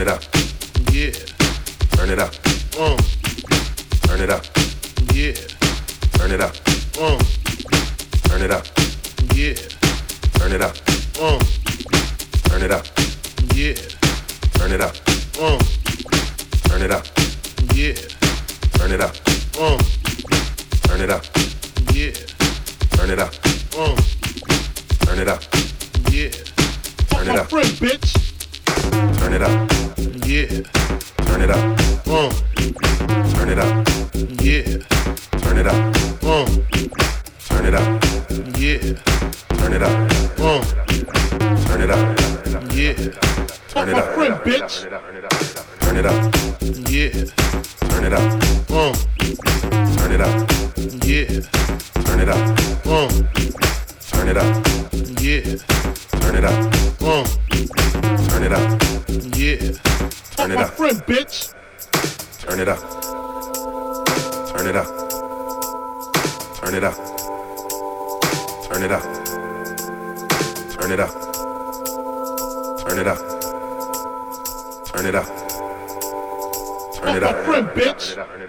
Turn it up. Yeah. Turn it up. Um. Turn it up. Yeah. Turn it up. Um. Turn it up. Yeah. Turn it up. Um. Turn it up. Yeah. Turn it up. Um. Turn it up. Yeah. Turn it up. Um. Turn it up. Yeah. Turn it up. Um. Turn it up. Yeah. Turn it up. Turn Friend, bitch. Turn it up. Yeah. Turn it up. Uh, Turn it up. yeah. Turn it up. Uh, Turn it up. yeah. Turn it up. Uh, Turn it up. yeah. Turn it up. friend, bitch. Turn it up. Turn it up. Yeah. Turn it up. Uh, Turn it up. yeah. Turn it up. Uh, Turn it up. yeah. Turn it up. Turn it up. friend, bitch. Turn it up. Turn it up. Turn it up. Turn it up. Turn it up. Turn it up. Turn it up. Turn it up. friend, bitch.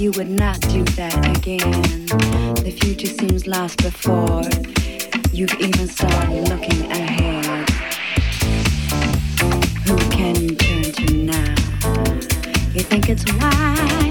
you would not do that again. The future seems lost before you've even started looking ahead. Who can you turn to now? You think it's wise?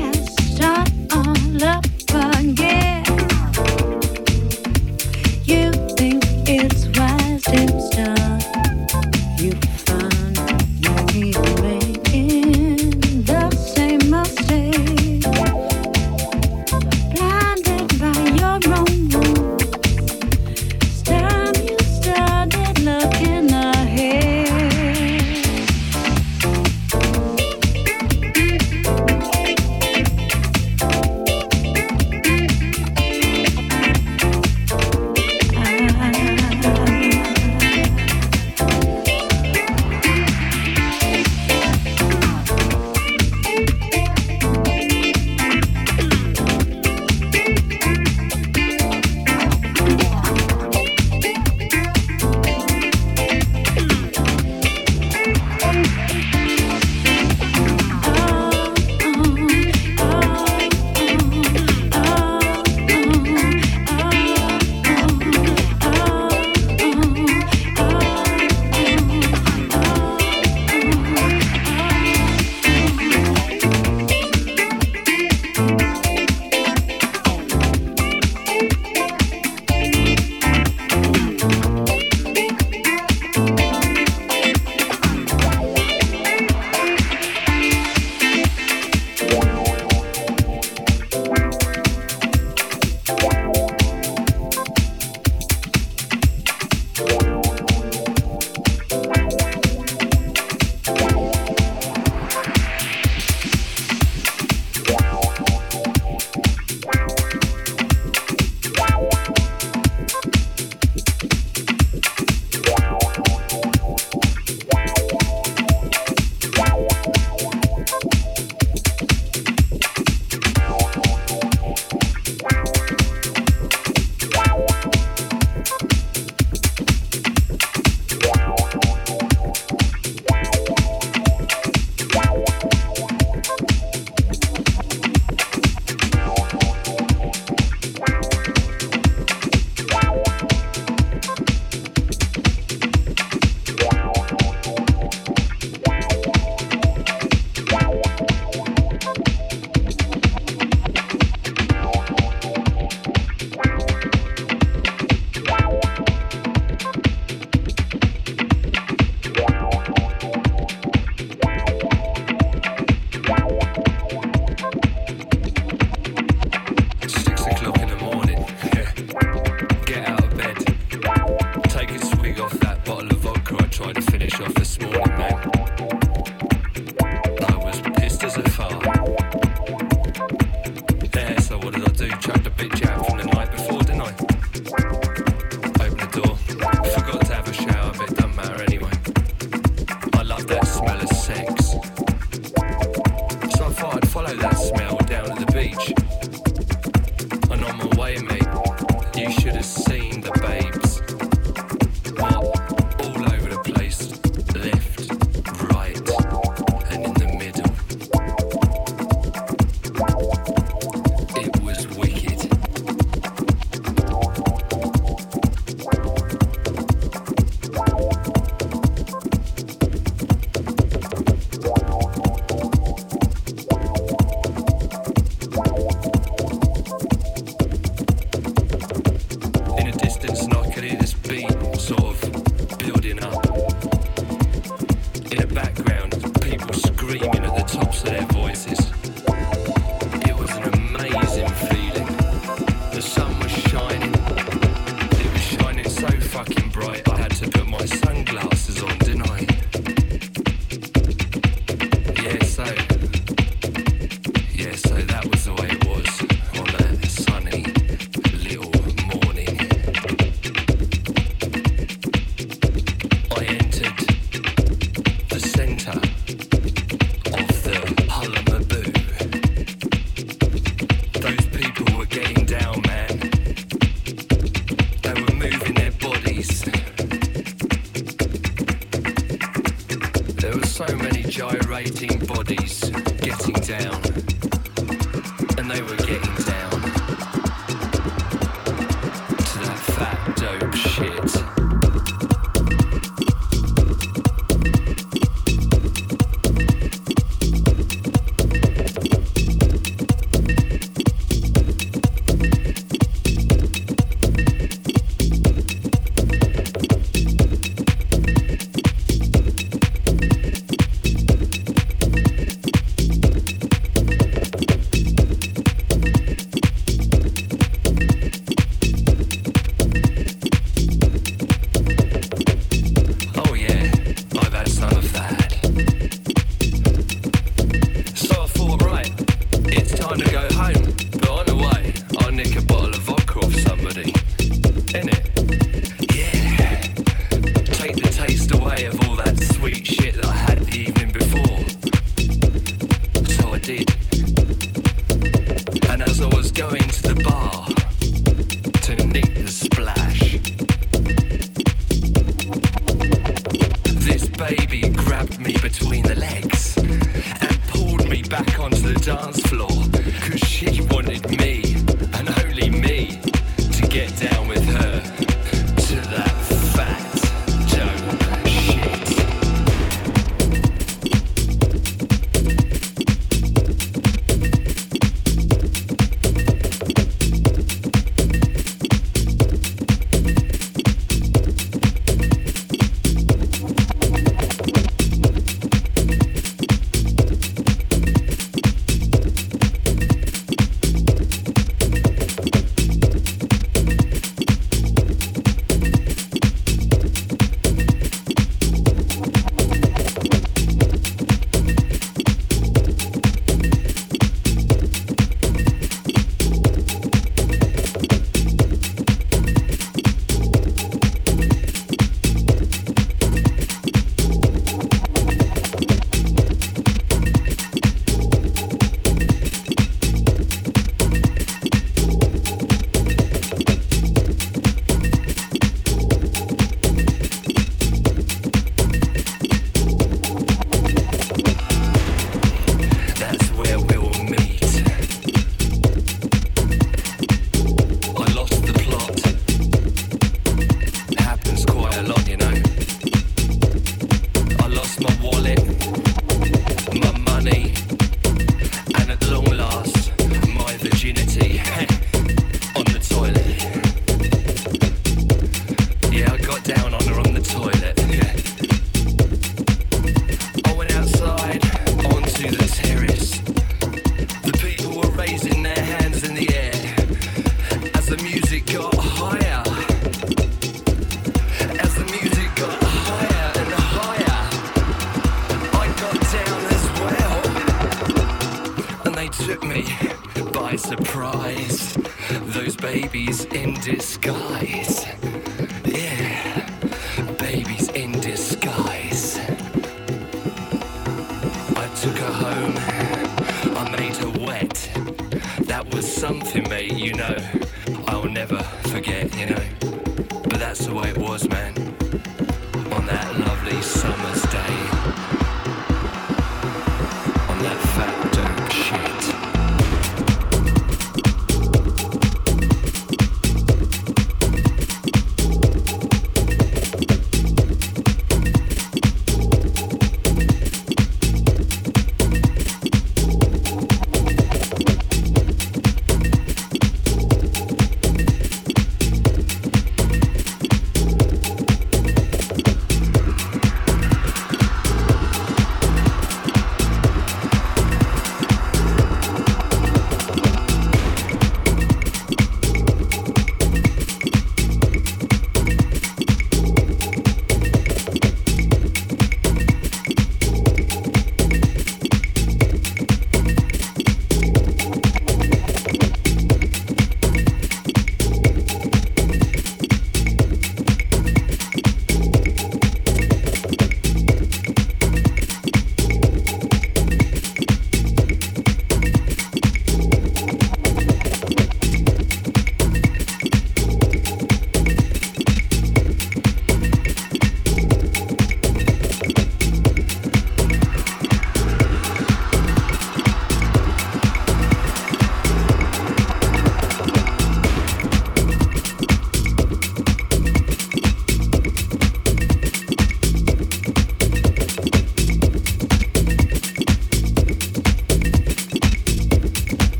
Gyrating bodies